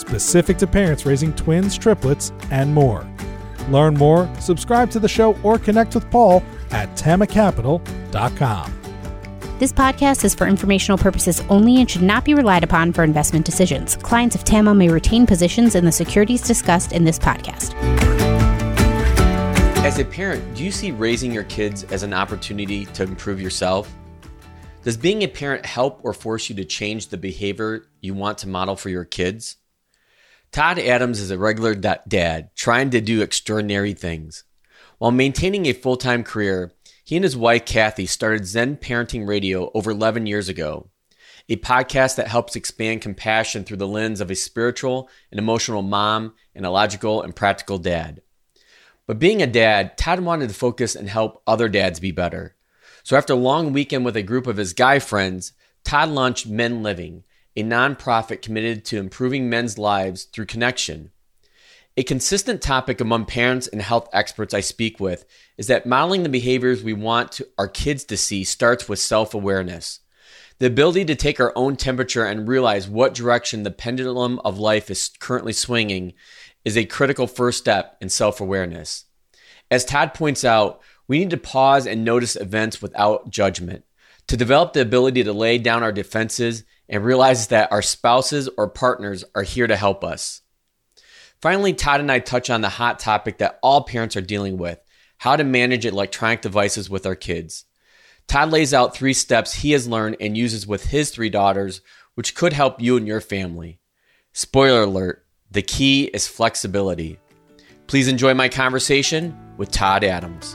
specific to parents raising twins, triplets, and more. Learn more, subscribe to the show, or connect with Paul at tamacapital.com. This podcast is for informational purposes only and should not be relied upon for investment decisions. Clients of TAMA may retain positions in the securities discussed in this podcast. As a parent, do you see raising your kids as an opportunity to improve yourself? Does being a parent help or force you to change the behavior you want to model for your kids? Todd Adams is a regular dad trying to do extraordinary things. While maintaining a full time career, he and his wife Cathy started Zen Parenting Radio over 11 years ago, a podcast that helps expand compassion through the lens of a spiritual and emotional mom and a logical and practical dad. But being a dad, Todd wanted to focus and help other dads be better. So after a long weekend with a group of his guy friends, Todd launched Men Living, a nonprofit committed to improving men's lives through connection. A consistent topic among parents and health experts I speak with is that modeling the behaviors we want to, our kids to see starts with self awareness. The ability to take our own temperature and realize what direction the pendulum of life is currently swinging is a critical first step in self awareness. As Todd points out, we need to pause and notice events without judgment. To develop the ability to lay down our defenses and realizes that our spouses or partners are here to help us. Finally, Todd and I touch on the hot topic that all parents are dealing with how to manage electronic devices with our kids. Todd lays out three steps he has learned and uses with his three daughters, which could help you and your family. Spoiler alert the key is flexibility. Please enjoy my conversation with Todd Adams.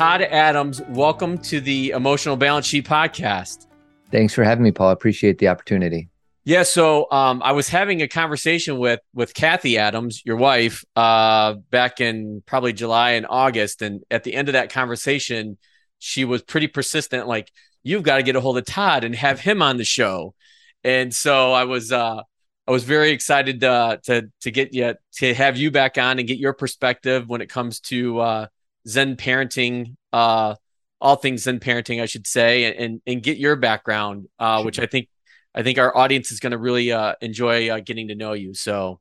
Todd Adams, welcome to the Emotional Balance Sheet Podcast. Thanks for having me, Paul. I appreciate the opportunity. Yeah, so um, I was having a conversation with with Cathy Adams, your wife, uh, back in probably July and August, and at the end of that conversation, she was pretty persistent, like you've got to get a hold of Todd and have him on the show. And so I was uh, I was very excited to to to get you to have you back on and get your perspective when it comes to uh, Zen parenting, uh, all things Zen parenting, I should say, and and, and get your background, uh, which I think I think our audience is going to really uh, enjoy uh, getting to know you. So,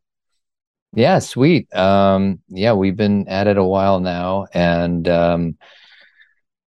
yeah, sweet. Um, yeah, we've been at it a while now, and um,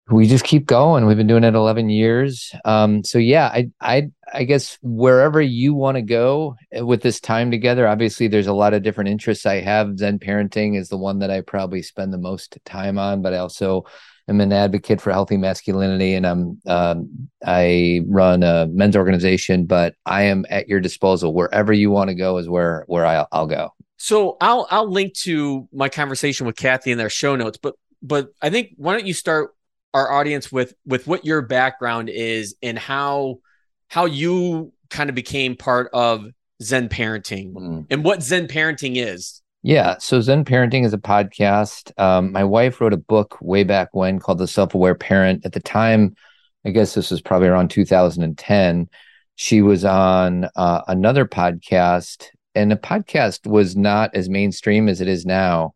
we just keep going. We've been doing it 11 years. Um, so yeah, I, I, I guess wherever you want to go eh, with this time together, obviously there's a lot of different interests I have. Zen parenting is the one that I probably spend the most time on, but I also am an advocate for healthy masculinity and I'm, um, I run a men's organization, but I am at your disposal. Wherever you want to go is where, where I'll, I'll go. So I'll, I'll link to my conversation with Cathy in their show notes, but, but I think why don't you start our audience with with what your background is and how how you kind of became part of Zen parenting mm. and what Zen parenting is. Yeah, so Zen parenting is a podcast. Um, my wife wrote a book way back when called The Self Aware Parent. At the time, I guess this was probably around 2010. She was on uh, another podcast, and the podcast was not as mainstream as it is now.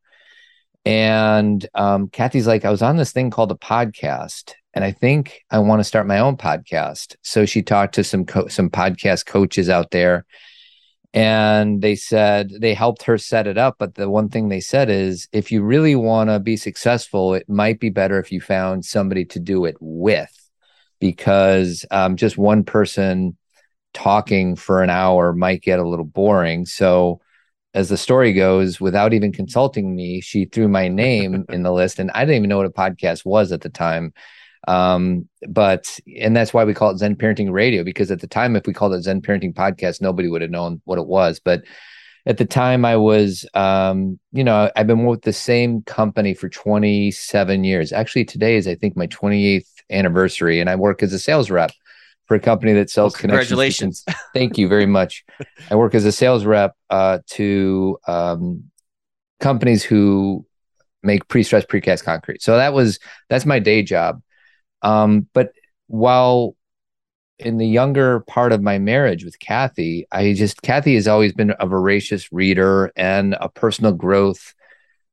And um, Cathy's like, I was on this thing called a podcast, and I think I want to start my own podcast. So she talked to some co- some podcast coaches out there, and they said they helped her set it up. But the one thing they said is, if you really want to be successful, it might be better if you found somebody to do it with, because um, just one person talking for an hour might get a little boring. So as the story goes, without even consulting me, she threw my name in the list, and I didn't even know what a podcast was at the time. Um, but and that's why we call it Zen Parenting Radio because at the time, if we called it Zen Parenting Podcast, nobody would have known what it was. But at the time, I was, um, you know, I've been with the same company for 27 years. Actually, today is I think my 28th anniversary, and I work as a sales rep for a company that sells well, congratulations. Congratulations. Thank you very much. I work as a sales rep uh, to um, companies who make pre-stressed precast concrete. So that was that's my day job. Um, but while in the younger part of my marriage with Cathy, I just Cathy has always been a voracious reader and a personal growth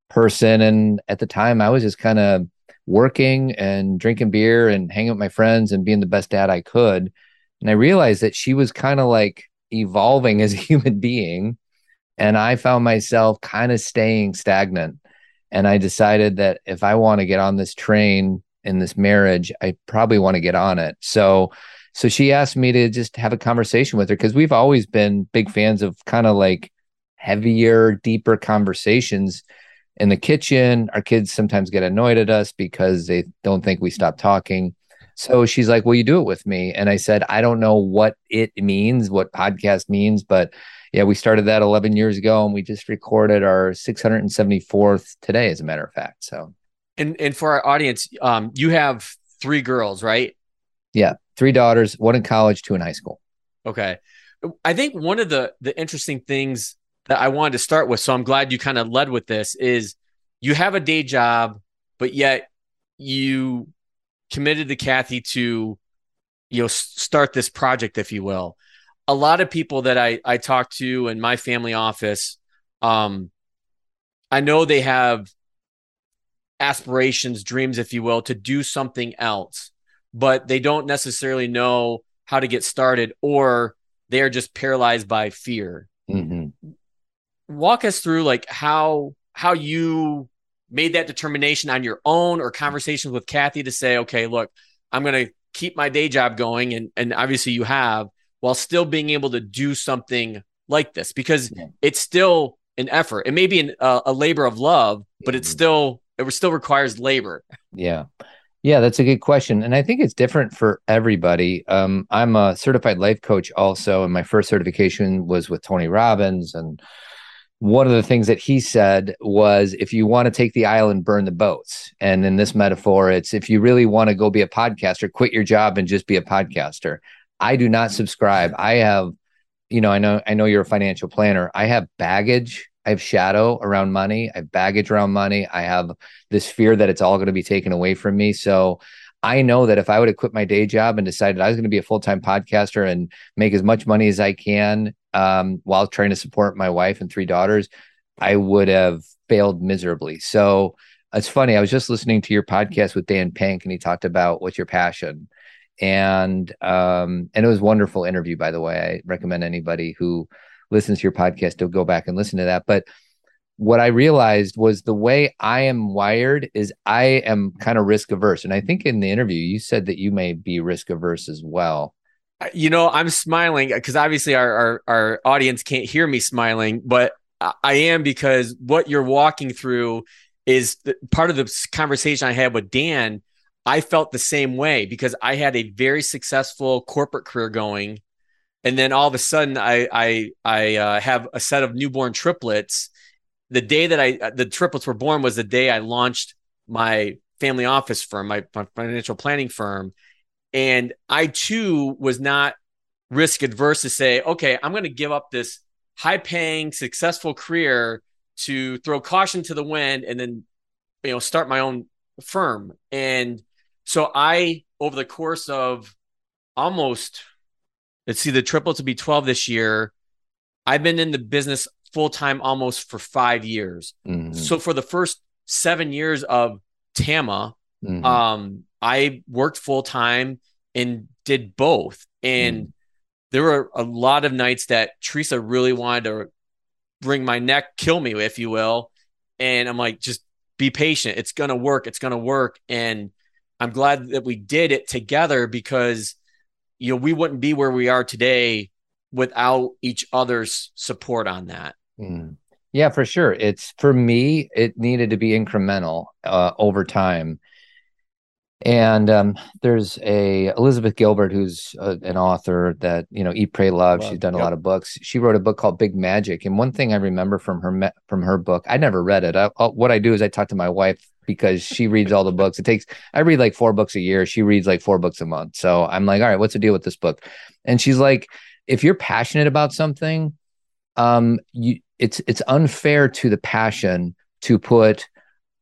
person. And at the time, I was just kind of working and drinking beer and hanging with my friends and being the best dad I could. And I realized that she was kind of like evolving as a human being. And I found myself kind of staying stagnant. And I decided that if I want to get on this train in this marriage, I probably want to get on it. So, so she asked me to just have a conversation with her because we've always been big fans of kind of like heavier, deeper conversations in the kitchen. Our kids sometimes get annoyed at us because they don't think we stop talking. So she's like, Will you do it with me? And I said, I don't know what it means, what podcast means, but yeah, we started that 11 years ago and we just recorded our 674th today, as a matter of fact. So, and, and for our audience, um, you have three girls, right? Yeah, three daughters, one in college, two in high school. Okay. I think one of the the interesting things that I wanted to start with, so I'm glad you kind of led with this, is you have a day job, but yet you committed to Cathy to you know start this project, if you will. A lot of people that I I talk to in my family office, um, I know they have aspirations, dreams, if you will, to do something else, but they don't necessarily know how to get started, or they're just paralyzed by fear. Mm-hmm. Walk us through like how how you made that determination on your own or conversations with Cathy to say, okay, look, I'm going to keep my day job going. And, and obviously you have while still being able to do something like this because yeah. it's still an effort. It may be an, uh, a labor of love, but it's mm-hmm. still, it still requires labor. Yeah. Yeah, that's a good question. And I think it's different for everybody. Um, I'm a certified life coach also, and my first certification was with Tony Robbins and one of the things that he said was if you want to take the island burn the boats. And in this metaphor it's if you really want to go be a podcaster quit your job and just be a podcaster. I do not subscribe. I have you know i know i know you're a financial planner. I have baggage. I have shadow around money. I have baggage around money. I have this fear that it's all going to be taken away from me. So I know that if I would have quit my day job and decided I was going to be a full time podcaster and make as much money as I can um, while trying to support my wife and three daughters, I would have failed miserably. So it's funny. I was just listening to your podcast with Dan Pink, and he talked about what's your passion, and um, and it was wonderful interview. By the way, I recommend anybody who listens to your podcast to go back and listen to that. But what I realized was the way I am wired is I am kind of risk averse, and I think in the interview you said that you may be risk averse as well you know, I'm smiling because obviously our, our, our audience can't hear me smiling, but I am because what you're walking through is the, part of the conversation I had with Dan. I felt the same way because I had a very successful corporate career going, and then all of a sudden I I I uh, have a set of newborn triplets. The day that I the triplets were born was the day I launched my family office firm, my, my financial planning firm, and I too was not risk adverse to say, okay, I'm going to give up this high paying, successful career to throw caution to the wind and then, you know, start my own firm. And so I, over the course of almost, let's see, the triple to be 12 this year. I've been in the business full time almost for five years. Mm-hmm. So for the first seven years of Tama, mm-hmm. um, I worked full time and did both. And mm. there were a lot of nights that Teresa really wanted to bring my neck, kill me, if you will. And I'm like, just be patient. It's going to work. It's going to work. And I'm glad that we did it together because, you know, we wouldn't be where we are today without each other's support on that. Mm. Yeah, for sure. It's for me, it needed to be incremental uh, over time and um, there's a Elizabeth Gilbert, who's a, an author that you know, Eat, Pray, Love. She's done a lot of books. She wrote a book called Big Magic, and one thing I remember from her from her book, I never read it. I, what I do is I talk to my wife because she reads all the books. It takes I read like four books a year. She reads like four books a month. So I'm like, all right, what's the deal with this book? And she's like, if you're passionate about something, um, you it's it's unfair to the passion to put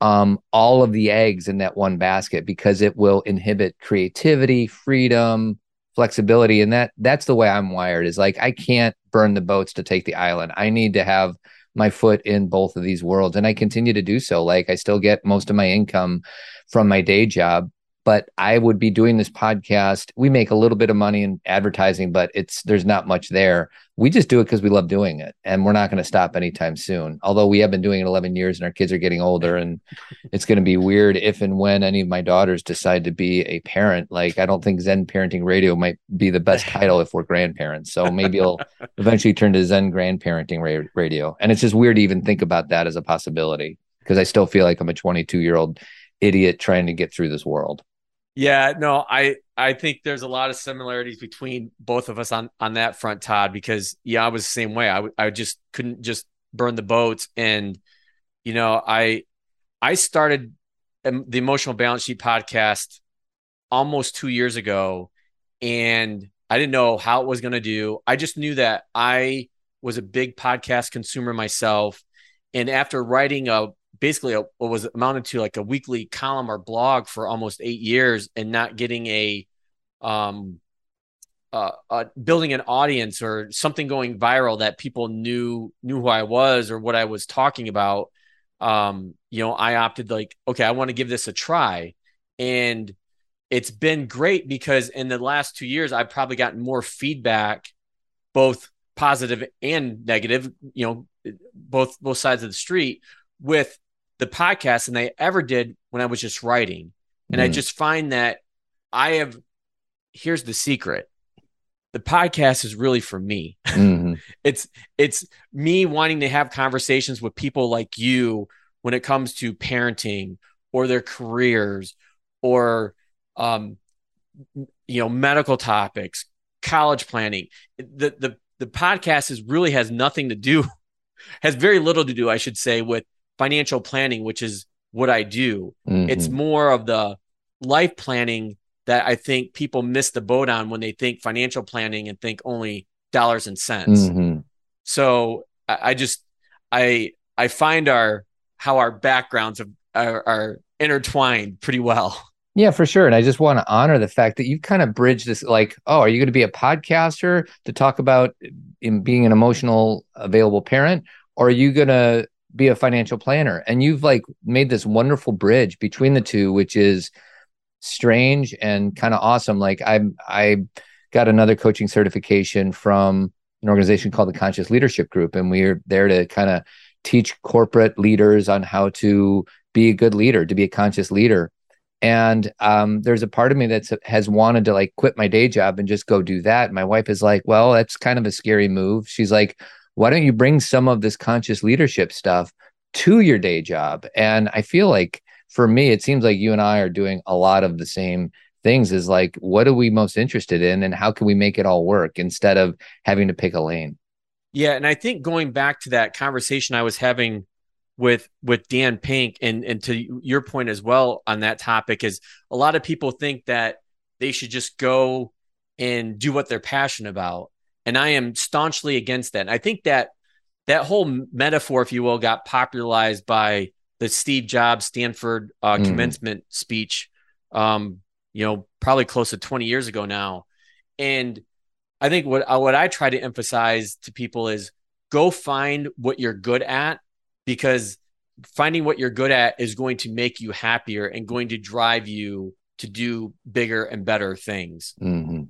um all of the eggs in that one basket because it will inhibit creativity, freedom, flexibility and that that's the way I'm wired is like I can't burn the boats to take the island. I need to have my foot in both of these worlds and I continue to do so. Like I still get most of my income from my day job, but I would be doing this podcast. We make a little bit of money in advertising, but it's there's not much there. We just do it because we love doing it, and we're not going to stop anytime soon. Although we have been doing it 11 years, and our kids are getting older, and it's going to be weird if and when any of my daughters decide to be a parent. Like I don't think Zen Parenting Radio might be the best title if we're grandparents. So maybe it'll eventually turn to Zen Grandparenting Radio, and it's just weird to even think about that as a possibility because I still feel like I'm a 22 year old idiot trying to get through this world. Yeah, no, I I think there's a lot of similarities between both of us on on that front, Todd. Because yeah, I was the same way. I I just couldn't just burn the boats, and you know, I I started um, the emotional balance sheet podcast almost two years ago, and I didn't know how it was going to do. I just knew that I was a big podcast consumer myself, and after writing a basically a, what was amounted to like a weekly column or blog for almost eight years and not getting a um uh, uh, building an audience or something going viral that people knew knew who I was or what I was talking about. Um you know I opted like okay I want to give this a try. And it's been great because in the last 2 years I've probably gotten more feedback both positive and negative you know both both sides of the street with the podcast than I ever did when I was just writing. And mm. I just find that I have, here's the secret. The podcast is really for me. Mm-hmm. it's it's me wanting to have conversations with people like you when it comes to parenting or their careers or um you know medical topics, college planning. The the the podcast is really has nothing to do has very little to do, I should say, with financial planning, which is what I do. Mm-hmm. It's more of the life planning that I think people miss the boat on when they think financial planning and think only dollars and cents. Mm-hmm. So I, I, just I I find our how our backgrounds are, are intertwined pretty well. Yeah, for sure. And I just want to honor the fact that you kind of bridged this like, oh, are you going to be a podcaster to talk about in being an emotional available parent? Or are you going to be a financial planner. And you've like made this wonderful bridge between the two which is strange and kind of awesome. Like i i got another coaching certification from an organization called the conscious leadership group and we're there to kind of teach corporate leaders on how to be a good leader to be a conscious leader. And um, there's a part of me that has wanted to like quit my day job and just go do that. My wife is like well that's kind of a scary move. She's like why don't you bring some of this conscious leadership stuff to your day job? And I feel like for me, it seems like you and I are doing a lot of the same things is like, what are we most interested in and how can we make it all work instead of having to pick a lane? Yeah. And I think going back to that conversation I was having with with Dan Pink and and to your point as well on that topic is a lot of people think that they should just go and do what they're passionate about and I am staunchly against that. And I think that that whole metaphor, if you will, got popularized by the Steve Jobs Stanford uh, mm. commencement speech. Um, you know, probably close to 20 years ago now. And I think what what I try to emphasize to people is go find what you're good at because finding what you're good at is going to make you happier and going to drive you to do bigger and better things. Mm-hmm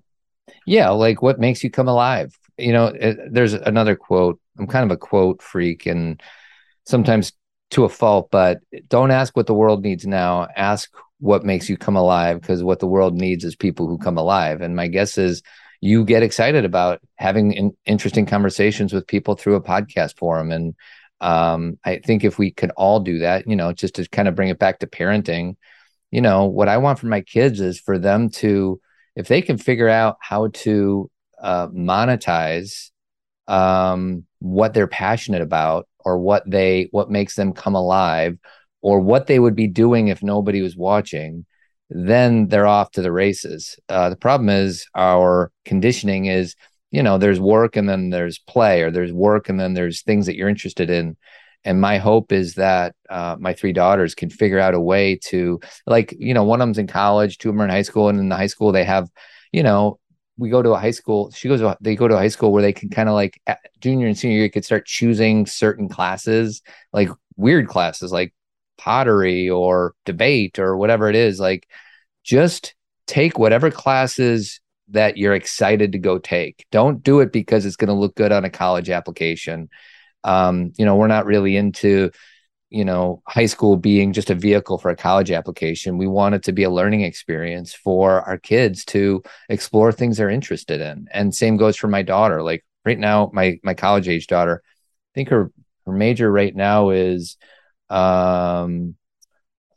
yeah like what makes you come alive? You know it, there's another quote i'm kind of a quote freak and sometimes to a fault but don't ask what the world needs now. Ask what makes you come alive because what the world needs is people who come alive. And my guess is you get excited about having in, interesting conversations with people through a podcast forum. And um, i think if we could all do that you know just to kind of bring it back to parenting you know what i want for my kids is for them to if they can figure out how to uh, monetize um, what they're passionate about or what they what makes them come alive or what they would be doing if nobody was watching, then they're off to the races. Uh, the problem is our conditioning is, you know, there's work and then there's play, or there's work and then there's things that you're interested in. And my hope is that uh, my three daughters can figure out a way to, like, you know, one of them's in college, two of them are in high school, and in the high school they have, you know, we go to a high school. She goes, to, they go to a high school where they can kind of like junior and senior year could start choosing certain classes, like weird classes, like pottery or debate or whatever it is. Like, just take whatever classes that you're excited to go take. Don't do it because it's going to look good on a college application. Um, you know, we're not really into you know, high school being just a vehicle for a college application. We want it to be a learning experience for our kids to explore things they're interested in. And same goes for my daughter. Like right now, my my college age daughter, I think her her major right now is um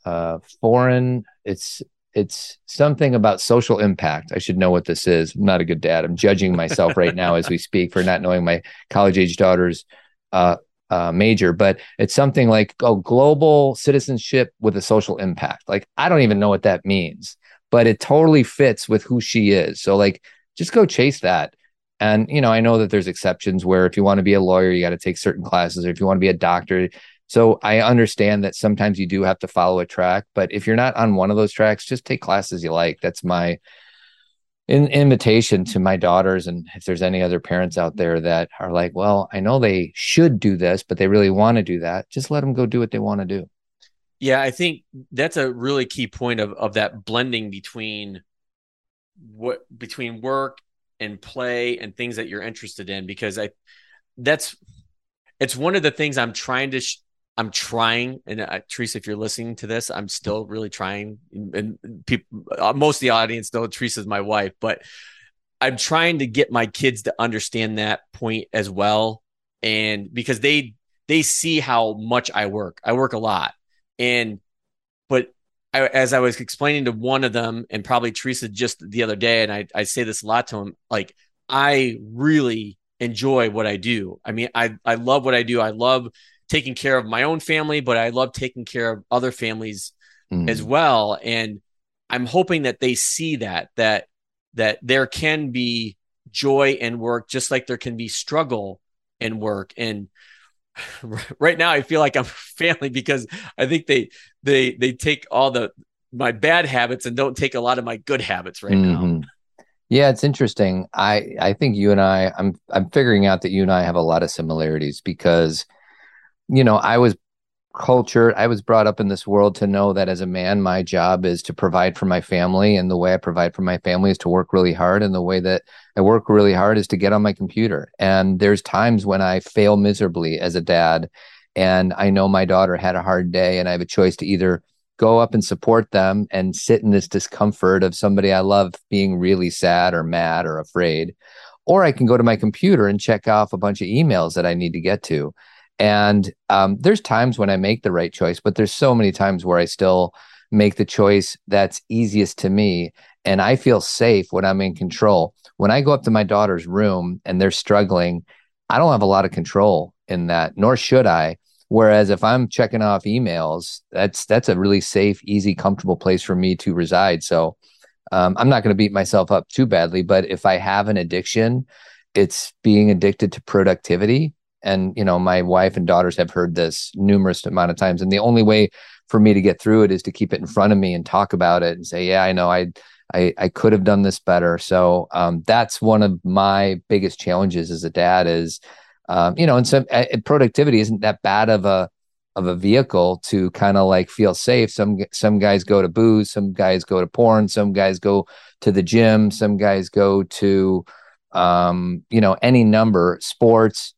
uh foreign it's it's something about social impact. I should know what this is. I'm not a good dad. I'm judging myself right now as we speak for not knowing my college age daughter's uh, uh, major, but it's something like a global citizenship with a social impact. Like I don't even know what that means, but it totally fits with who she is. So like, just go chase that. And you know, I know that there's exceptions where if you want to be a lawyer, you got to take certain classes, or if you want to be a doctor. So I understand that sometimes you do have to follow a track, but if you're not on one of those tracks, just take classes you like. That's my in, invitation to my daughters and if there's any other parents out there that are like well i know they should do this but they really want to do that just let them go do what they want to do. Yeah i think that's a really key point of, of that blending between what between work and play and things that you're interested in because i that's it's one of the things i'm trying to sh- I'm trying, and uh, Teresa, if you're listening to this, I'm still really trying. And, people, uh, most of the audience know Teresa's my wife, but I'm trying to get my kids to understand that point as well, and because they they see how much I work. I work a lot, and but I, as I was explaining to one of them, and probably Teresa just the other day, and I I say this a lot to him, like I really enjoy what I do. I mean, I I love what I do. I love taking care of my own family, but I love taking care of other families mm. as well. And I'm hoping that they see that that that there can be joy and work just like there can be struggle and work. And right now I feel like I'm family because I think they they they take all the my bad habits and don't take a lot of my good habits right mm-hmm. now. Yeah, it's interesting. I I think you and I I'm I'm figuring out that you and I have a lot of similarities because you know, I was cultured. I was brought up in this world to know that as a man, my job is to provide for my family. And the way I provide for my family is to work really hard. And the way that I work really hard is to get on my computer. And there's times when I fail miserably as a dad. And I know my daughter had a hard day, and I have a choice to either go up and support them and sit in this discomfort of somebody I love being really sad or mad or afraid. Or I can go to my computer and check off a bunch of emails that I need to get to. And um, there's times when I make the right choice, but there's so many times where I still make the choice that's easiest to me. And I feel safe when I'm in control. When I go up to my daughter's room and they're struggling, I don't have a lot of control in that, nor should I. Whereas if I'm checking off emails, that's that's a really safe, easy, comfortable place for me to reside. So um, I'm not going to beat myself up too badly. But if I have an addiction, it's being addicted to productivity and you know my wife and daughters have heard this numerous amount of times. And the only way for me to get through it is to keep it in front of me and talk about it and say yeah i know. I i, I could have done this better. So um, that's one of my biggest challenges as a dad is um, you know and some uh, productivity isn't that bad of a of a vehicle to kind of like feel safe. Some some guys go to booze some guys go to porn some guys go to the gym some guys go to um, you know any number sports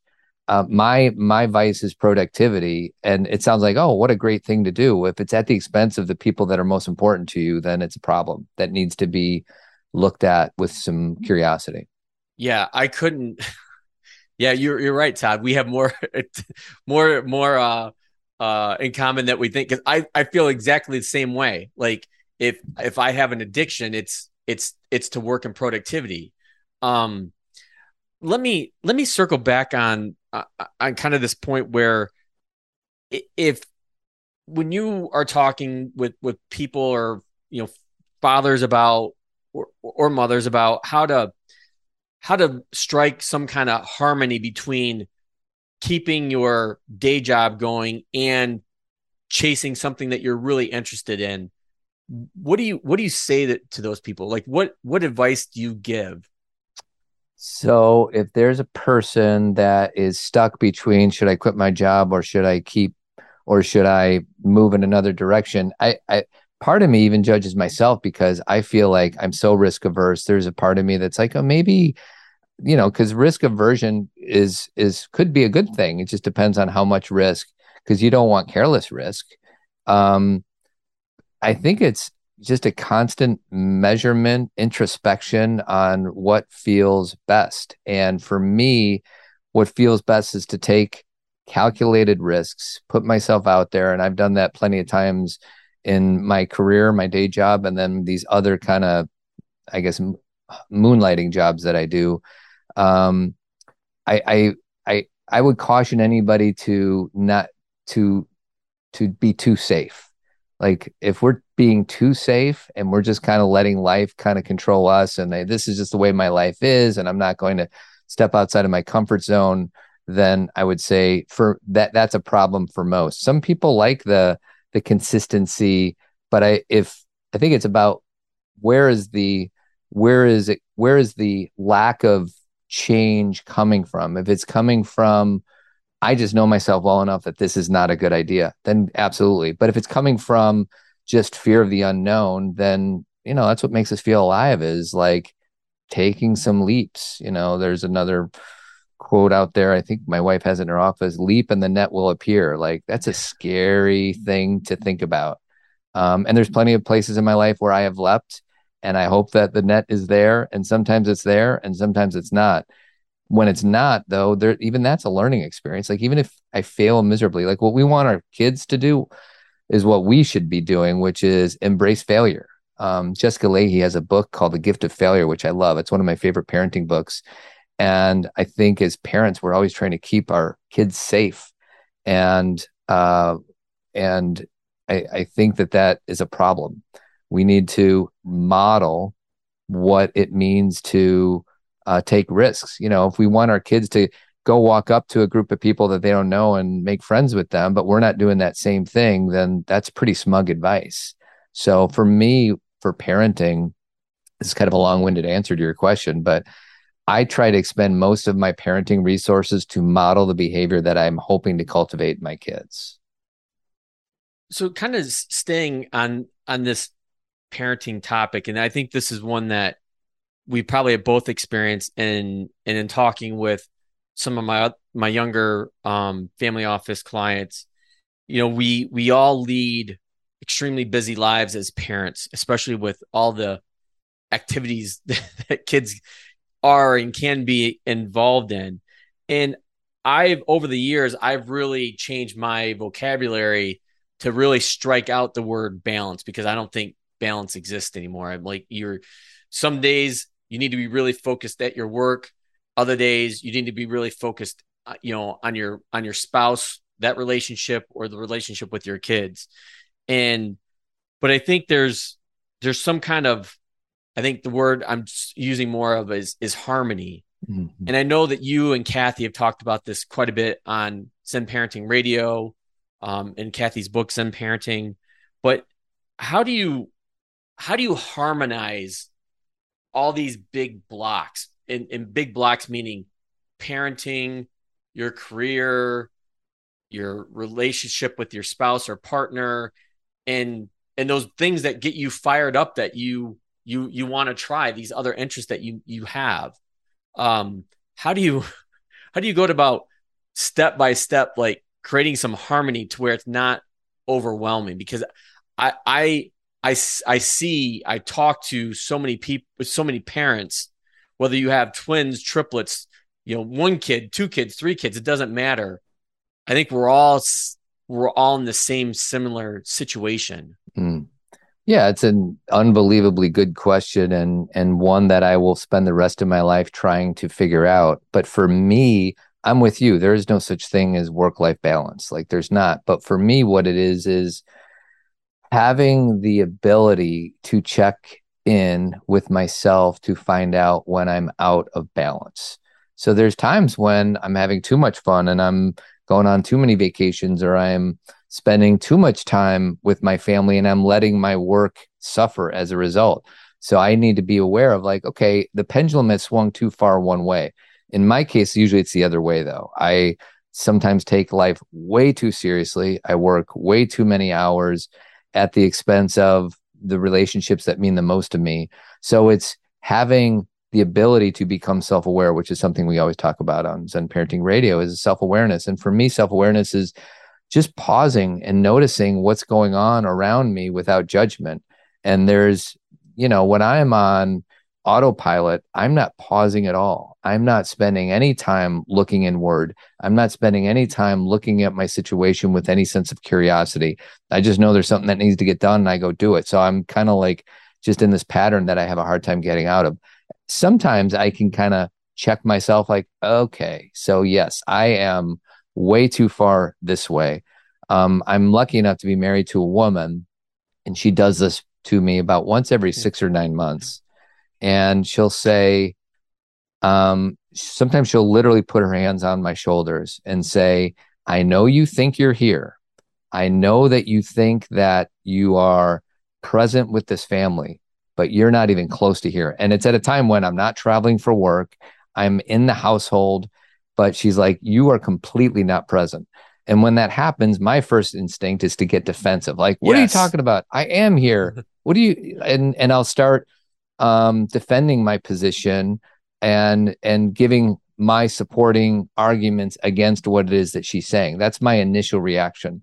uh, my my vice is productivity and it sounds like oh what a great thing to do. If it's at the expense of the people that are most important to you then it's a problem that needs to be looked at with some curiosity. Yeah i couldn't yeah you're you're right todd. We have more more more uh uh in common that we think cuz i i feel exactly the same way. Like if if i have an addiction it's it's it's to work in productivity. Um let me let me circle back on uh, on kind of this point where if when you are talking with with people or you know fathers about or, or mothers about how to how to strike some kind of harmony between keeping your day job going and chasing something that you're really interested in what do you what do you say that to those people? Like what what advice do you give so if there's a person that is stuck between should i quit my job or should i keep or should i move in another direction? I i part of me even judges myself because i feel like i'm so risk averse there's a part of me that's like oh maybe you know because risk aversion is is could be a good thing. It just depends on how much risk because you don't want careless risk. Um I think it's just a constant measurement, introspection on what feels best. And for me, what feels best is to take calculated risks, put myself out there. And I've done that plenty of times in my career, my day job, and then these other kind of, I guess, moonlighting jobs that I do. Um, I, I, I, I would caution anybody to not to to be too safe like if we're being too safe and we're just kind of letting life kind of control us and they, this is just the way my life is and i'm not going to step outside of my comfort zone then i would say for that that's a problem for most some people like the the consistency but i if i think it's about where is the where is it where is the lack of change coming from if it's coming from I just know myself well enough that this is not a good idea, then absolutely. But if it's coming from just fear of the unknown, then you know that's what makes us feel alive is like taking some leaps. You know, there's another quote out there. I think my wife has in her office: "Leap and the net will appear." Like that's a scary thing to think about. Um, and there's plenty of places in my life where I have leapt, and I hope that the net is there. And sometimes it's there, and sometimes it's not when it's not though there even that's a learning experience like even if i fail miserably like what we want our kids to do is what we should be doing which is embrace failure. Um, jessica lahey has a book called the gift of failure which i love. It's one of my favorite parenting books. And i think as parents we're always trying to keep our kids safe. And uh, and I, I think that that is a problem. We need to model what it means to uh, take risks. You know, if we want our kids to go walk up to a group of people that they don't know and make friends with them, but we're not doing that same thing, then that's pretty smug advice. So for me, for parenting, this is kind of a long winded answer to your question, but I try to expend most of my parenting resources to model the behavior that I'm hoping to cultivate in my kids. So kind of staying on on this parenting topic and I think this is one that we probably have both experienced in and in talking with some of my my younger um, family office clients. You know we we all lead extremely busy lives as parents especially with all the activities that kids are and can be involved in. And i've over the years i've really changed my vocabulary to really strike out the word balance because i don't think balance exists anymore. I'm like you're some days you need to be really focused at your work other days you need to be really focused uh, you know on your on your spouse that relationship or the relationship with your kids. And but i think there's there's some kind of i think the word i'm using more of is is harmony. Mm-hmm. and i know that you and cathy have talked about this quite a bit on zen parenting radio um, and cathy's book zen parenting. But how do you how do you harmonize all these big blocks in, in big blocks meaning parenting your career your relationship with your spouse or partner and and those things that get you fired up that you you you want to try these other interests that you you have. Um how do you how do you go about step by step like creating some harmony to where it's not overwhelming? Because i i I, I see, I talk to so many people, so many parents, whether you have twins, triplets, you know, one kid, two kids, three kids, it doesn't matter. I think we're all, we're all in the same similar situation. Mm. Yeah, it's an unbelievably good question and and one that I will spend the rest of my life trying to figure out. But for me, I'm with you. There is no such thing as work life balance. Like there's not. But for me, what it is is having the ability to check in with myself to find out when I'm out of balance. So there's times when I'm having too much fun and I'm going on too many vacations or I'm spending too much time with my family and I'm letting my work suffer as a result. So I need to be aware of like, okay, the pendulum has swung too far one way. In my case, usually it's the other way though. I sometimes take life way too seriously. I work way too many hours at the expense of the relationships that mean the most to me. So it's having the ability to become self-aware, which is something we always talk about on Zen Parenting Radio, is self-awareness. And for me, self-awareness is just pausing and noticing what's going on around me without judgment. And there's, you know, when I'm on autopilot, I'm not pausing at all. I'm not spending any time looking inward. I'm not spending any time looking at my situation with any sense of curiosity. I just know there's something that needs to get done and I go do it. So I'm kind of like just in this pattern that I have a hard time getting out of. Sometimes I can kind of check myself like, okay, so yes, I am way too far this way. Um, I'm lucky enough to be married to a woman and she does this to me about once every six or nine months and she'll say, um, sometimes she'll literally put her hands on my shoulders and say, I know you think you're here. I know that you think that you are present with this family, but you're not even close to here. And it's at a time when I'm not traveling for work, I'm in the household, but she's like, You are completely not present. And when that happens, my first instinct is to get defensive. Like, what yes. are you talking about? I am here. What do you and and I'll start um, defending my position and and giving my supporting arguments against what it is that she's saying. That's my initial reaction.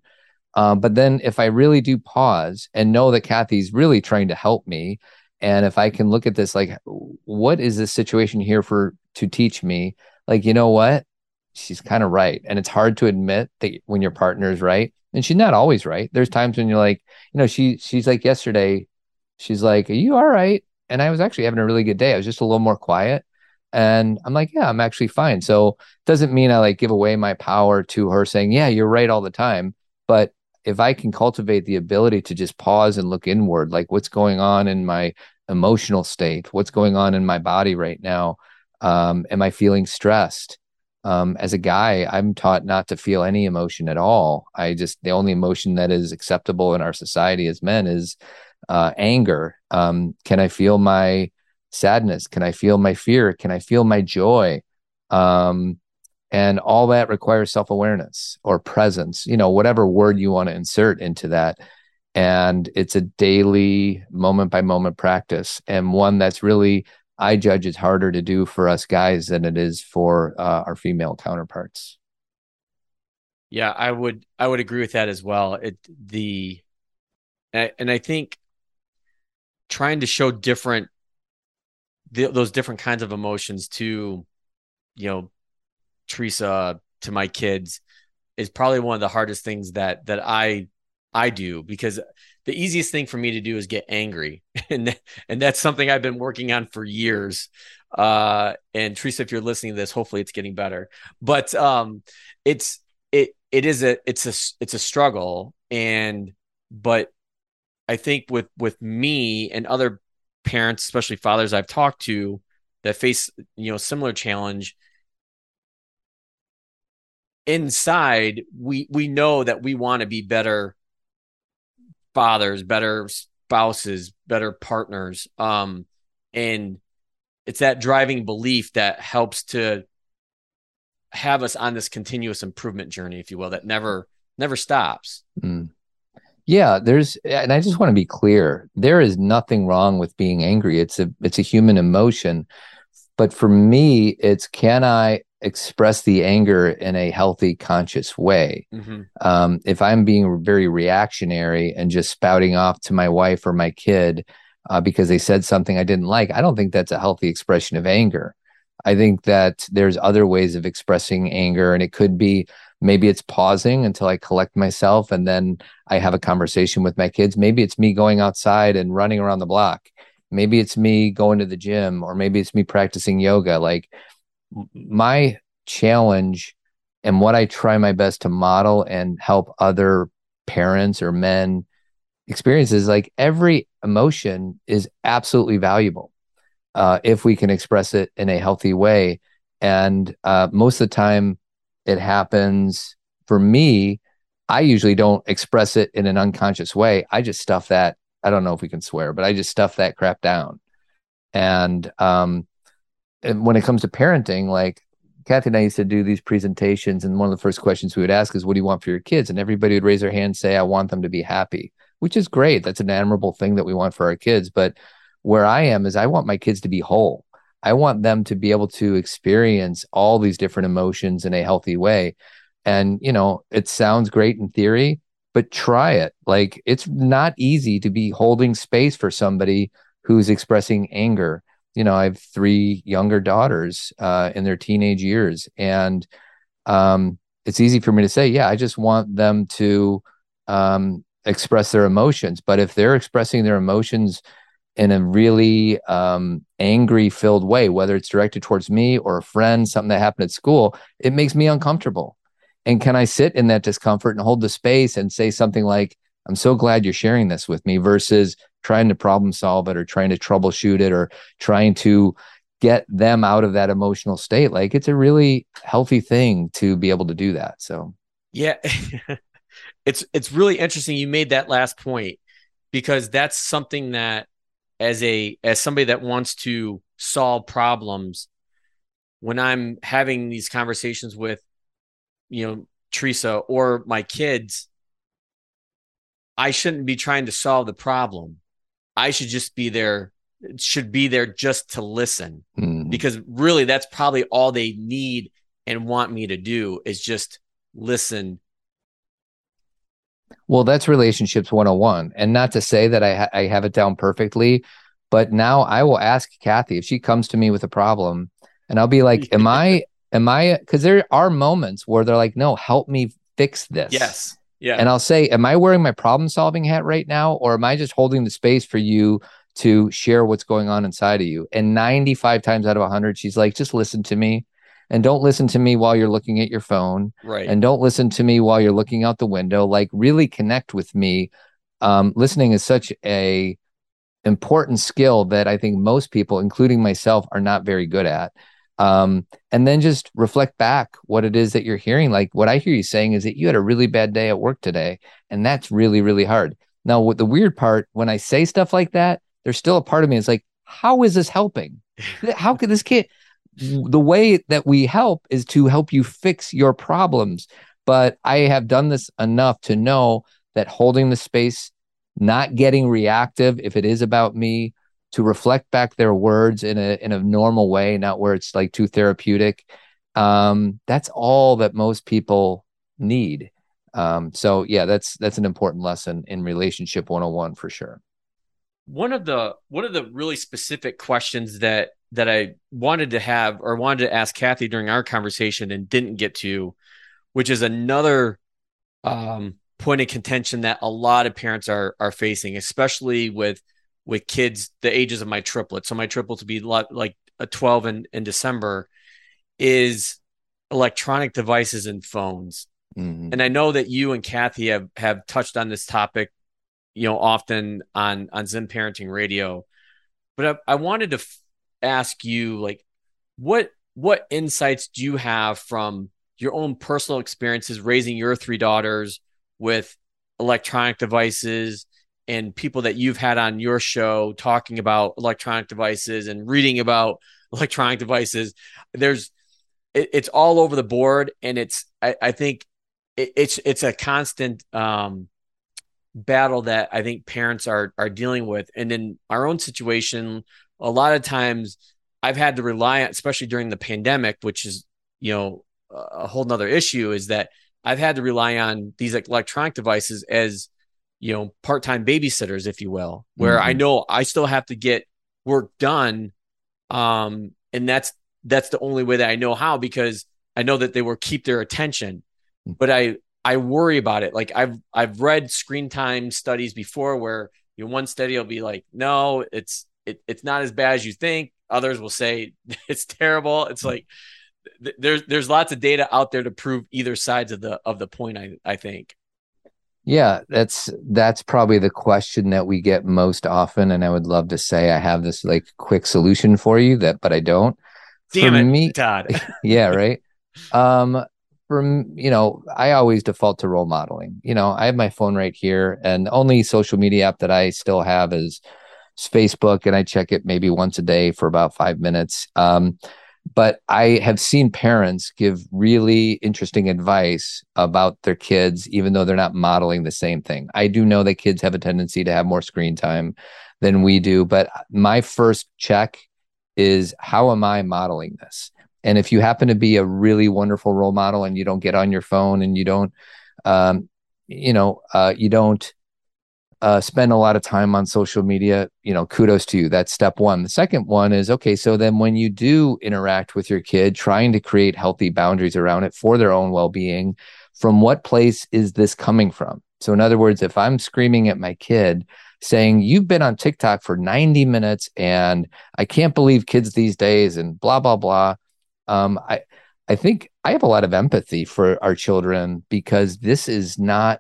Um, but then if I really do pause and know that Cathy's really trying to help me, and if I can look at this like, what is this situation here for to teach me? Like, you know what? She's kind of right. And it's hard to admit that when your partner is right. And she's not always right. There's times when you're like, you know, she she's like yesterday, she's like, Are you all right? And I was actually having a really good day. I was just a little more quiet. And I'm like, yeah, I'm actually fine. So it doesn't mean I like give away my power to her saying, yeah, you're right all the time. But if I can cultivate the ability to just pause and look inward, like what's going on in my emotional state, what's going on in my body right now, um, am I feeling stressed? Um, as a guy, I'm taught not to feel any emotion at all. I just the only emotion that is acceptable in our society as men is uh, anger? Um, can I feel my sadness? Can I feel my fear? Can I feel my joy? Um, and all that requires self awareness or presence, you know, whatever word you want to insert into that. And it's a daily, moment by moment practice, and one that's really, I judge, is harder to do for us guys than it is for uh, our female counterparts. Yeah, I would I would agree with that as well. It the and I think trying to show different th- those different kinds of emotions to you know Teresa to my kids is probably one of the hardest things that that I I do because the easiest thing for me to do is get angry. And and that's something I've been working on for years. Uh and Teresa if you're listening to this hopefully it's getting better. But um it's it it is a it's a it's a struggle. And but I think with with me and other parents, especially fathers I've talked to that face you know similar challenge inside we we know that we want to be better fathers better spouses better partners um and it's that driving belief that helps to have us on this continuous improvement journey if you will that never never stops mm. Yeah, there's and I just want to be clear. There is nothing wrong with being angry. It's a it's a human emotion. But for me, it's can I express the anger in a healthy, conscious way? Mm-hmm. Um, if I'm being very reactionary and just spouting off to my wife or my kid uh, because they said something I didn't like, I don't think that's a healthy expression of anger. I think that there's other ways of expressing anger, and it could be maybe it's pausing until I collect myself and then I have a conversation with my kids. Maybe it's me going outside and running around the block. Maybe it's me going to the gym, or maybe it's me practicing yoga. Like my challenge and what I try my best to model and help other parents or men experience is like every emotion is absolutely valuable uh, if we can express it in a healthy way. And uh, most of the time, it happens for me. I usually don't express it in an unconscious way. I just stuff that. I don't know if we can swear, but I just stuff that crap down. And um, and when it comes to parenting, like Cathy and I used to do these presentations, and one of the first questions we would ask is, "What do you want for your kids?" And everybody would raise their hand, and say, "I want them to be happy," which is great. That's an admirable thing that we want for our kids. But where I am is, I want my kids to be whole. I want them to be able to experience all these different emotions in a healthy way. And you know, it sounds great in theory, but try it. Like it's not easy to be holding space for somebody who's expressing anger you know, I have three younger daughters uh, in their teenage years, and um, it's easy for me to say, yeah, I just want them to um, express their emotions. But if they're expressing their emotions in a really um, angry filled way, whether it's directed towards me or a friend, something that happened at school, it makes me uncomfortable. And can I sit in that discomfort and hold the space and say something like, I'm so glad you're sharing this with me versus trying to problem solve it or trying to troubleshoot it or trying to get them out of that emotional state. Like it's a really healthy thing to be able to do that. So, yeah. it's it's really interesting you made that last point because that's something that as a as somebody that wants to solve problems when I'm having these conversations with you know Teresa or my kids I shouldn't be trying to solve the problem. I should just be there, should be there just to listen mm. because really that's probably all they need and want me to do is just listen. Well, that's relationships 101. And not to say that I, ha- I have it down perfectly, but now I will ask Cathy if she comes to me with a problem and I'll be like, Am I, am I, because there are moments where they're like, No, help me fix this. Yes. Yeah. And I'll say, Am I wearing my problem solving hat right now? Or am I just holding the space for you to share what's going on inside of you? And 95 times out of 100, she's like, Just listen to me. And don't listen to me while you're looking at your phone. Right. And don't listen to me while you're looking out the window. Like, really connect with me. Um, listening is such a important skill that I think most people, including myself, are not very good at um, and then just reflect back what it is that you're hearing. Like what I hear you saying is that you had a really bad day at work today, and that's really, really hard. Now, what the weird part when I say stuff like that, there's still a part of me is like, how is this helping? How could this kid? The way that we help is to help you fix your problems. But I have done this enough to know that holding the space, not getting reactive if it is about me, to reflect back their words in a in a normal way, not where it's like too therapeutic. Um, that's all that most people need. Um, so yeah, that's that's an important lesson in relationship 101 for sure. One of the one of the really specific questions that that I wanted to have or wanted to ask Cathy during our conversation and didn't get to, which is another um, point of contention that a lot of parents are are facing, especially with with kids the ages of my triplets. So my triplets would be like a 12 in, in December is electronic devices and phones. Mm-hmm. And I know that you and Cathy have have touched on this topic, you know, often on on Zen Parenting Radio. But I, I wanted to f- ask you, like, what what insights do you have from your own personal experiences raising your three daughters with electronic devices and people that you've had on your show talking about electronic devices and reading about electronic devices? There's it, it's all over the board and it's i, I think it, it's it's a constant um, battle that i think parents are are dealing with. And in our own situation a lot of times i've had to rely on especially during the pandemic which is you know a whole nother issue is that i've had to rely on these electronic devices as you know, part-time babysitters, if you will, where mm-hmm. I know I still have to get work done. Um, and that's that's the only way that I know how because I know that they will keep their attention. Mm. But I I worry about it. Like I've I've read screen time studies before where you know, one study will be like, no, it's it, it's not as bad as you think. Others will say it's terrible. It's like th- there's there's lots of data out there to prove either sides of the of the point. I I think. Yeah, that's that's probably the question that we get most often, and I would love to say I have this like quick solution for you that, but I don't. Damn for it, me, Todd. yeah, right. Um, from you know, I always default to role modeling. You know, I have my phone right here, and the only social media app that I still have is Facebook, and I check it maybe once a day for about five minutes. Um, but I have seen parents give really interesting advice about their kids, even though they're not modeling the same thing. I do know that kids have a tendency to have more screen time than we do, but my first check is how am I modeling this? And if you happen to be a really wonderful role model and you don't get on your phone and you don't, um, you know, uh, you don't uh, spend a lot of time on social media, you know, kudos to you. That's step one. The second one is okay. So then when you do interact with your kid, trying to create healthy boundaries around it for their own well being, from what place is this coming from? So, in other words, if I'm screaming at my kid, saying, You've been on TikTok for 90 minutes and I can't believe kids these days and blah, blah, blah. Um, I, I think I have a lot of empathy for our children because this is not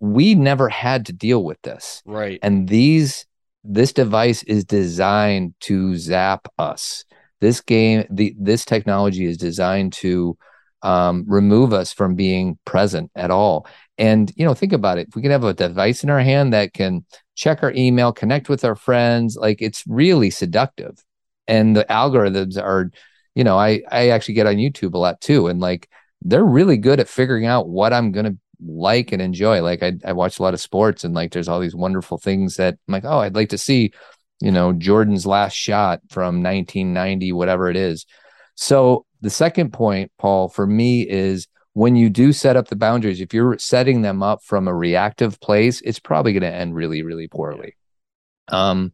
we never had to deal with this. Right. And these this device is designed to zap us. This game, the this technology is designed to um, remove us from being present at all. And you know, think about it. If we can have a device in our hand that can check our email, connect with our friends, like it's really seductive. And the algorithms are, you know, I I actually get on YouTube a lot too, and like they're really good at figuring out what I'm going to like and enjoy. Like I, I watch a lot of sports and like there's all these wonderful things that I'm like, oh, I'd like to see, you know, Jordan's last shot from 1990, whatever it is. So the second point, Paul, for me is when you do set up the boundaries, if you're setting them up from a reactive place, it's probably going to end really, really poorly. Um,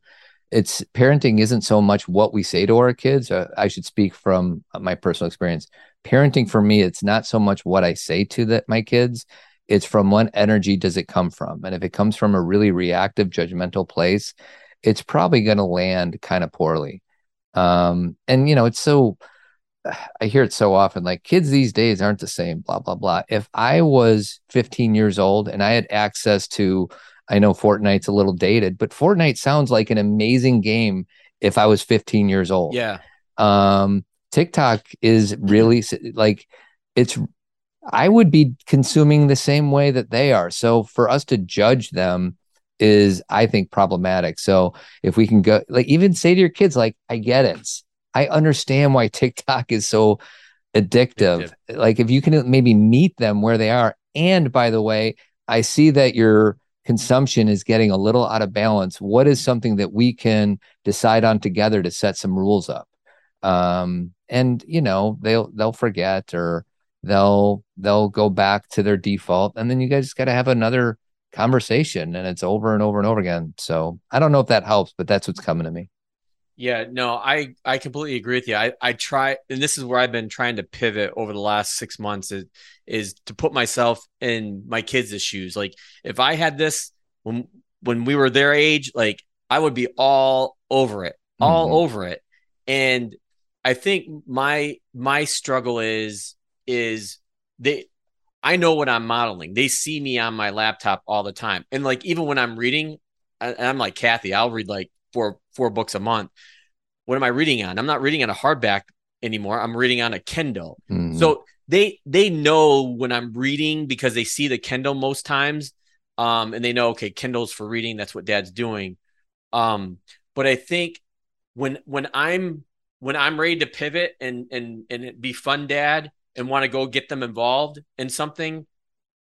it's parenting isn't so much what we say to our kids. Uh, I should speak from my personal experience. Parenting for me, it's not so much what I say to that my kids it's from what energy does it come from? And if it comes from a really reactive, judgmental place, it's probably going to land kind of poorly. Um, and you know, it's so I hear it so often like kids these days aren't the same, blah, blah, blah. If I was 15 years old and I had access to, I know Fortnite's a little dated, but Fortnite sounds like an amazing game if I was 15 years old. Yeah. Um, TikTok is really like it's I would be consuming the same way that they are. So for us to judge them is, I think, problematic. So if we can go, like, even say to your kids, like, I get it. I understand why TikTok is so addictive. addictive. Like, if you can maybe meet them where they are. And by the way, I see that your consumption is getting a little out of balance. What is something that we can decide on together to set some rules up? Um, and you know, they'll they'll forget or they'll they'll go back to their default and then you guys got to have another conversation and it's over and over and over again. So i don't know if that helps but that's what's coming to me. Yeah no i i completely agree with you. I i try and this is where i've been trying to pivot over the last six months is is to put myself in my kids' shoes. Like if i had this when when we were their age like i would be all over it all mm-hmm. over it. And i think my my struggle is is they I know what I'm modeling. They see me on my laptop all the time. And like even when I'm reading, I'm like Cathy, I'll read like four four books a month. What am I reading on? I'm not reading on a hardback anymore. I'm reading on a Kindle. Mm-hmm. So they they know when I'm reading because they see the Kindle most times. Um, and they know, okay, Kindle's for reading. That's what dad's doing. Um, but I think when when I'm when I'm ready to pivot and and and be fun dad, and want to go get them involved in something,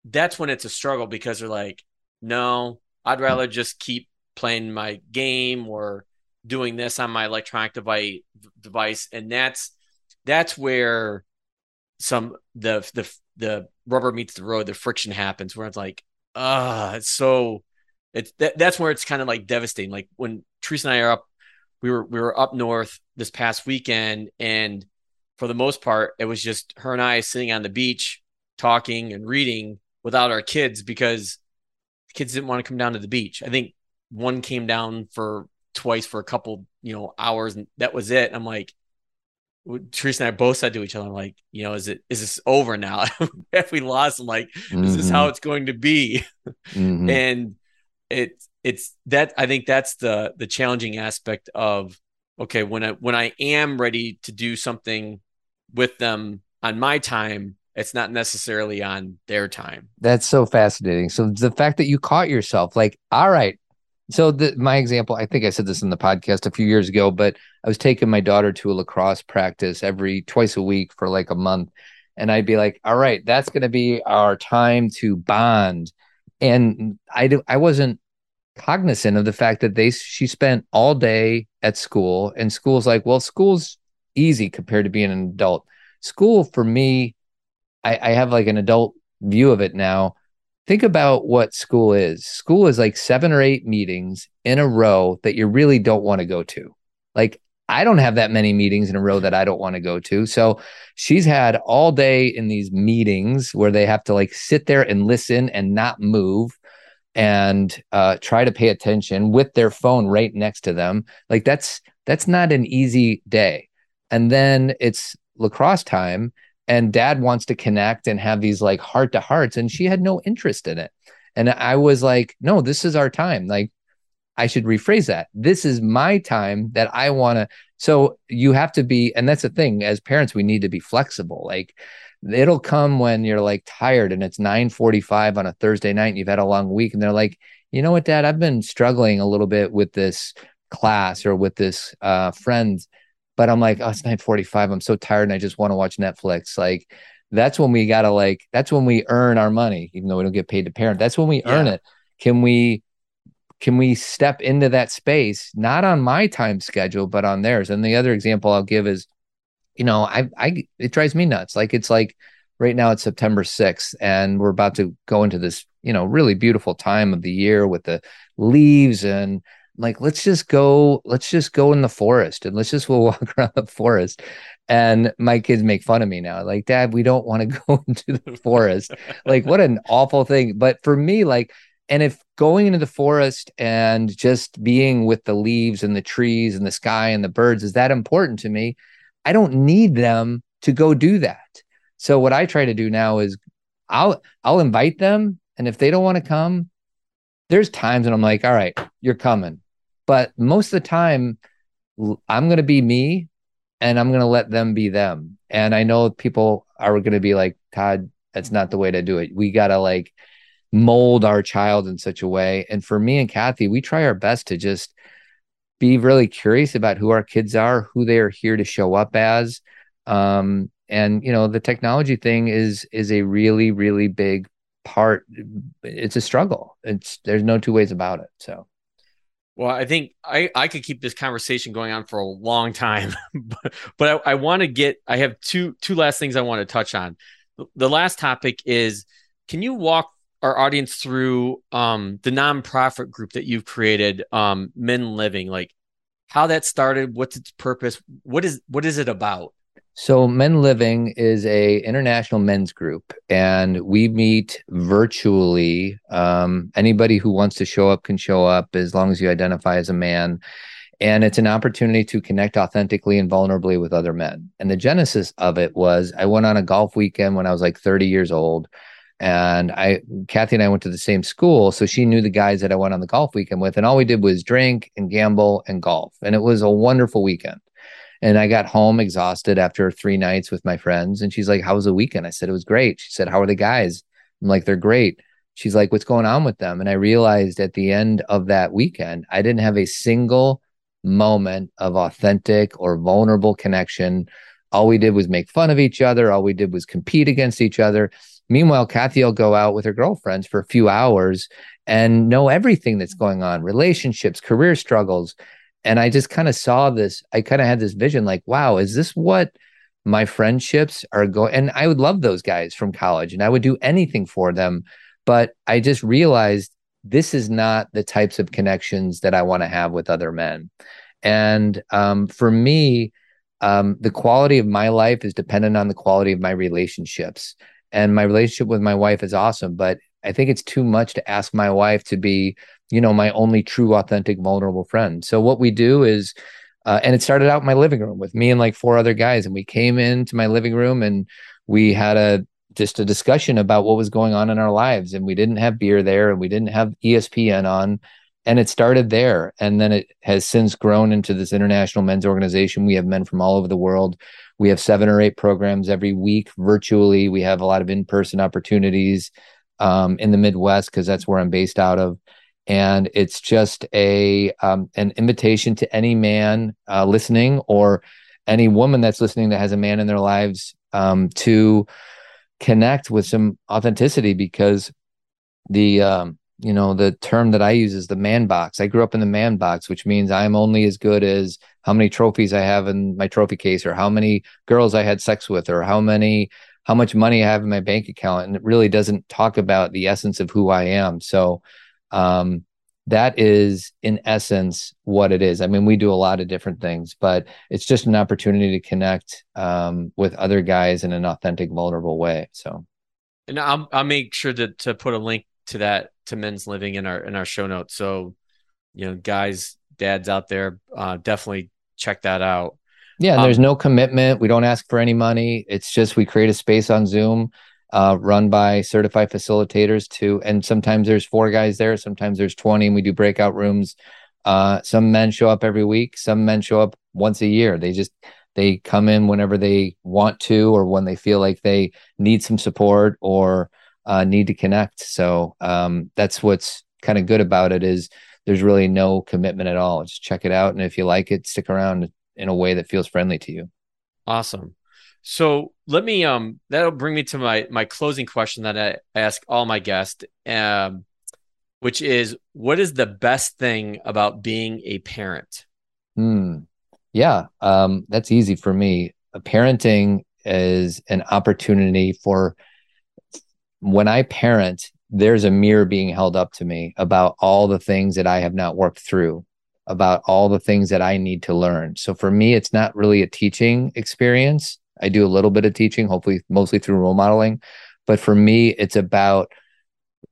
that's when it's a struggle because they're like, no, I'd rather just keep playing my game or doing this on my electronic device device. And that's that's where some the the the rubber meets the road the friction happens where it's like ah it's so it's that, that's where it's kind of like devastating. Like when Teresa and I are up we were we were up north this past weekend and for the most part, it was just her and I sitting on the beach talking and reading without our kids because kids didn't want to come down to the beach. I think one came down for twice for a couple, you know, hours and that was it. I'm like, Teresa and I both said to each other, like, you know, is it is this over now? if we lost, I'm like, mm-hmm. is this how it's going to be? Mm-hmm. and it it's that I think that's the the challenging aspect of okay, when I when I am ready to do something with them on my time, it's not necessarily on their time. That's so fascinating. So the fact that you caught yourself, like, all right. So the, my example, I think I said this in the podcast a few years ago, but I was taking my daughter to a lacrosse practice every twice a week for like a month. And I'd be like, all right, that's going to be our time to bond. And I, do, I wasn't cognizant of the fact that they she spent all day at school and school's like well school's easy compared to being an adult school for me I, I have like an adult view of it now think about what school is school is like seven or eight meetings in a row that you really don't want to go to like I don't have that many meetings in a row that I don't want to go to. So she's had all day in these meetings where they have to like sit there and listen and not move and uh, try to pay attention with their phone right next to them. Like that's that's not an easy day. And then it's lacrosse time, and dad wants to connect and have these like heart to hearts, and she had no interest in it. And I was like, no, this is our time. Like I should rephrase that. This is my time that I want to. So you have to be, and that's the thing. As parents, we need to be flexible. Like it'll come when you're like tired and it's 9:45 on a Thursday night and you've had a long week and they're like, "You know what, dad, I've been struggling a little bit with this class or with this uh friend." But I'm like, "Oh, it's 9:45. I'm so tired and I just want to watch Netflix." Like that's when we got to like that's when we earn our money even though we don't get paid to parent. That's when we yeah. earn it. Can we can we step into that space not on my time schedule but on theirs? And the other example I'll give is you know, I, I, it drives me nuts. Like it's like right now it's September 6th and we're about to go into this, you know, really beautiful time of the year with the leaves and like, let's just go, let's just go in the forest and let's just we'll walk around the forest. And my kids make fun of me now. Like, dad, we don't want to go into the forest. like, what an awful thing. But for me, like, and if going into the forest and just being with the leaves and the trees and the sky and the birds is that important to me, I don't need them to go do that. So what I try to do now is I'll I'll invite them and if they don't want to come, there's times when I'm like, "All right, you're coming." But most of the time I'm going to be me and I'm going to let them be them. And I know people are going to be like, "Todd, that's not the way to do it. We got to like mold our child in such a way." And for me and Cathy, we try our best to just be really curious about who our kids are, who they are here to show up as. Um, and you know, the technology thing is is a really, really big part. It's a struggle. It's there's no two ways about it. So well, I think I, I could keep this conversation going on for a long time, but, but I, I want to get I have two two last things I want to touch on. The last topic is can you walk our audience through um, the nonprofit group that you've created, um, Men Living, like how that started, what's its purpose, what is what is it about? So Men Living is a international men's group, and we meet virtually. Um, anybody who wants to show up can show up as long as you identify as a man. And it's an opportunity to connect authentically and vulnerably with other men. And the genesis of it was I went on a golf weekend when I was like 30 years old and I, Cathy and I went to the same school. So she knew the guys that I went on the golf weekend with. And all we did was drink and gamble and golf. And it was a wonderful weekend. And I got home exhausted after three nights with my friends. And she's like, How was the weekend? I said, It was great. She said, How are the guys? I'm like, They're great. She's like, What's going on with them? And I realized at the end of that weekend, I didn't have a single moment of authentic or vulnerable connection. All we did was make fun of each other. All we did was compete against each other. Meanwhile, Cathy will go out with her girlfriends for a few hours and know everything that's going on relationships, career struggles. And I just kind of saw this. I kind of had this vision like, wow, is this what my friendships are going? And I would love those guys from college and I would do anything for them. But I just realized this is not the types of connections that I want to have with other men. And um, for me, um, the quality of my life is dependent on the quality of my relationships and my relationship with my wife is awesome but i think it's too much to ask my wife to be you know my only true authentic vulnerable friend so what we do is Uh, and it started out in my living room with me and like four other guys. And we came into my living room and we had a just a discussion about what was going on in our lives. And we didn't have beer there and we didn't have ESPN on. And it started there. And then it has since grown into this international men's organization. We have men from all over the world. We have seven or eight programs every week virtually. We have a lot of in person opportunities um, in the Midwest because that's where I'm based out of and it's just a um, an invitation to any man uh, listening or any woman that's listening that has a man in their lives um, to connect with some authenticity because the um, you know the term that I use is the man box. I grew up in the man box, which means I'm only as good as how many trophies I have in my trophy case, or how many girls I had sex with, or how many how much money I have in my bank account, and it really doesn't talk about the essence of who I am. So um, that is in essence what it is. I mean, we do a lot of different things, but it's just an opportunity to connect um, with other guys in an authentic, vulnerable way. So, and I'll I'll make sure to to put a link to that to men's living in our in our show notes. So, you know, guys, dads out there, uh, definitely check that out. Yeah, and um, there's no commitment. We don't ask for any money. It's just we create a space on Zoom uh, run by certified facilitators too. And sometimes there's four guys there, sometimes there's 20, and we do breakout rooms. Uh, some men show up every week, some men show up once a year. They just they come in whenever they want to or when they feel like they need some support or uh, need to connect. So um, that's what's kind of good about it is there's really no commitment at all. Just check it out, and if you like it, stick around in a way that feels friendly to you. Awesome. So let me um that'll bring me to my my closing question that I, ask all my guests, um, which is what is the best thing about being a parent? Hmm. Yeah, um, that's easy for me. Parenting is an opportunity for when I parent, there's a mirror being held up to me about all the things that I have not worked through, about all the things that I need to learn. So for me, it's not really a teaching experience I do a little bit of teaching, hopefully mostly through role modeling. But for me, it's about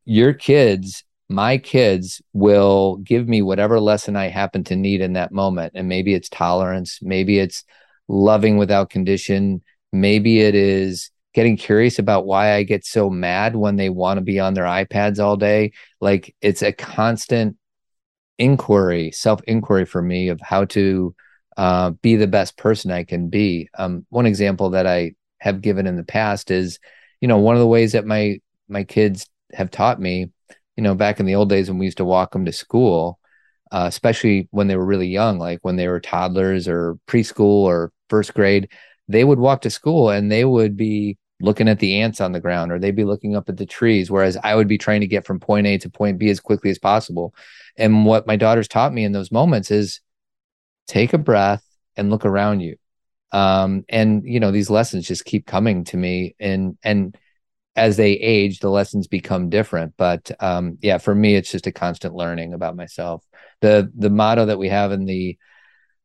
your kids, my kids will give me whatever lesson I happen to need in that moment. And maybe it's tolerance, maybe it's loving without condition, maybe it is getting curious about why I get so mad when they want to be on their iPads all day. Like it's a constant inquiry, self inquiry for me of how to uh, be the best person I can be. Um, one example that I have given in the past is, you know, one of the ways that my my kids have taught me, you know, back in the old days when we used to walk them to school, uh, especially when they were really young, like when they were toddlers or preschool or first grade, they would walk to school and they would be looking at the ants on the ground or they'd be looking up at the trees whereas i would be trying to get from point a to point b as quickly as possible and what my daughters taught me in those moments is take a breath and look around you. Um, and you know these lessons just keep coming to me and and as they age the lessons become different. But um, yeah for me it's just a constant learning about myself. The the motto that we have in the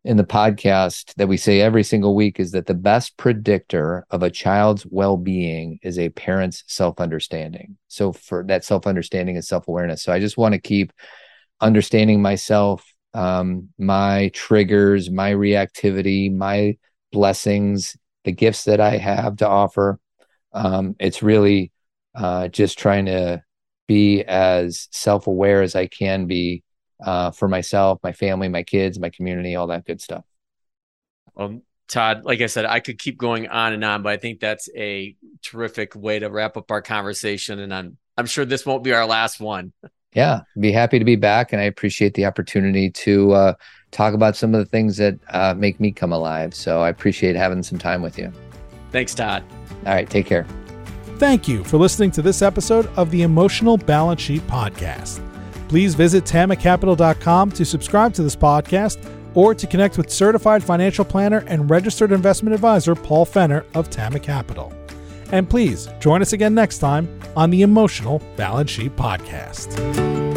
in the podcast that we say every single week is that the best predictor of a child's well-being is a parent's self-understanding. So for that self-understanding is self-awareness. So i just want to keep understanding myself um, my triggers, my reactivity, my blessings, the gifts that I have to offer. Um, it's really uh, just trying to be as self aware as I can be uh, for myself, my family, my kids, my community, all that good stuff. Well, Todd, like I said, I could keep going on and on, but I think that's a terrific way to wrap up our conversation. And I'm I'm sure this won't be our last one. Yeah, be happy to be back, and I appreciate the opportunity to uh, talk about some of the things that uh, make me come alive. So I appreciate having some time with you. Thanks, Todd. All right, take care. Thank you for listening to this episode of the Emotional Balance Sheet Podcast. Please visit tamacapital.com to subscribe to this podcast or to connect with certified financial planner and registered investment advisor Paul Fenner of Tama Capital. And please join us again next time on the Emotional Balance Sheet Podcast.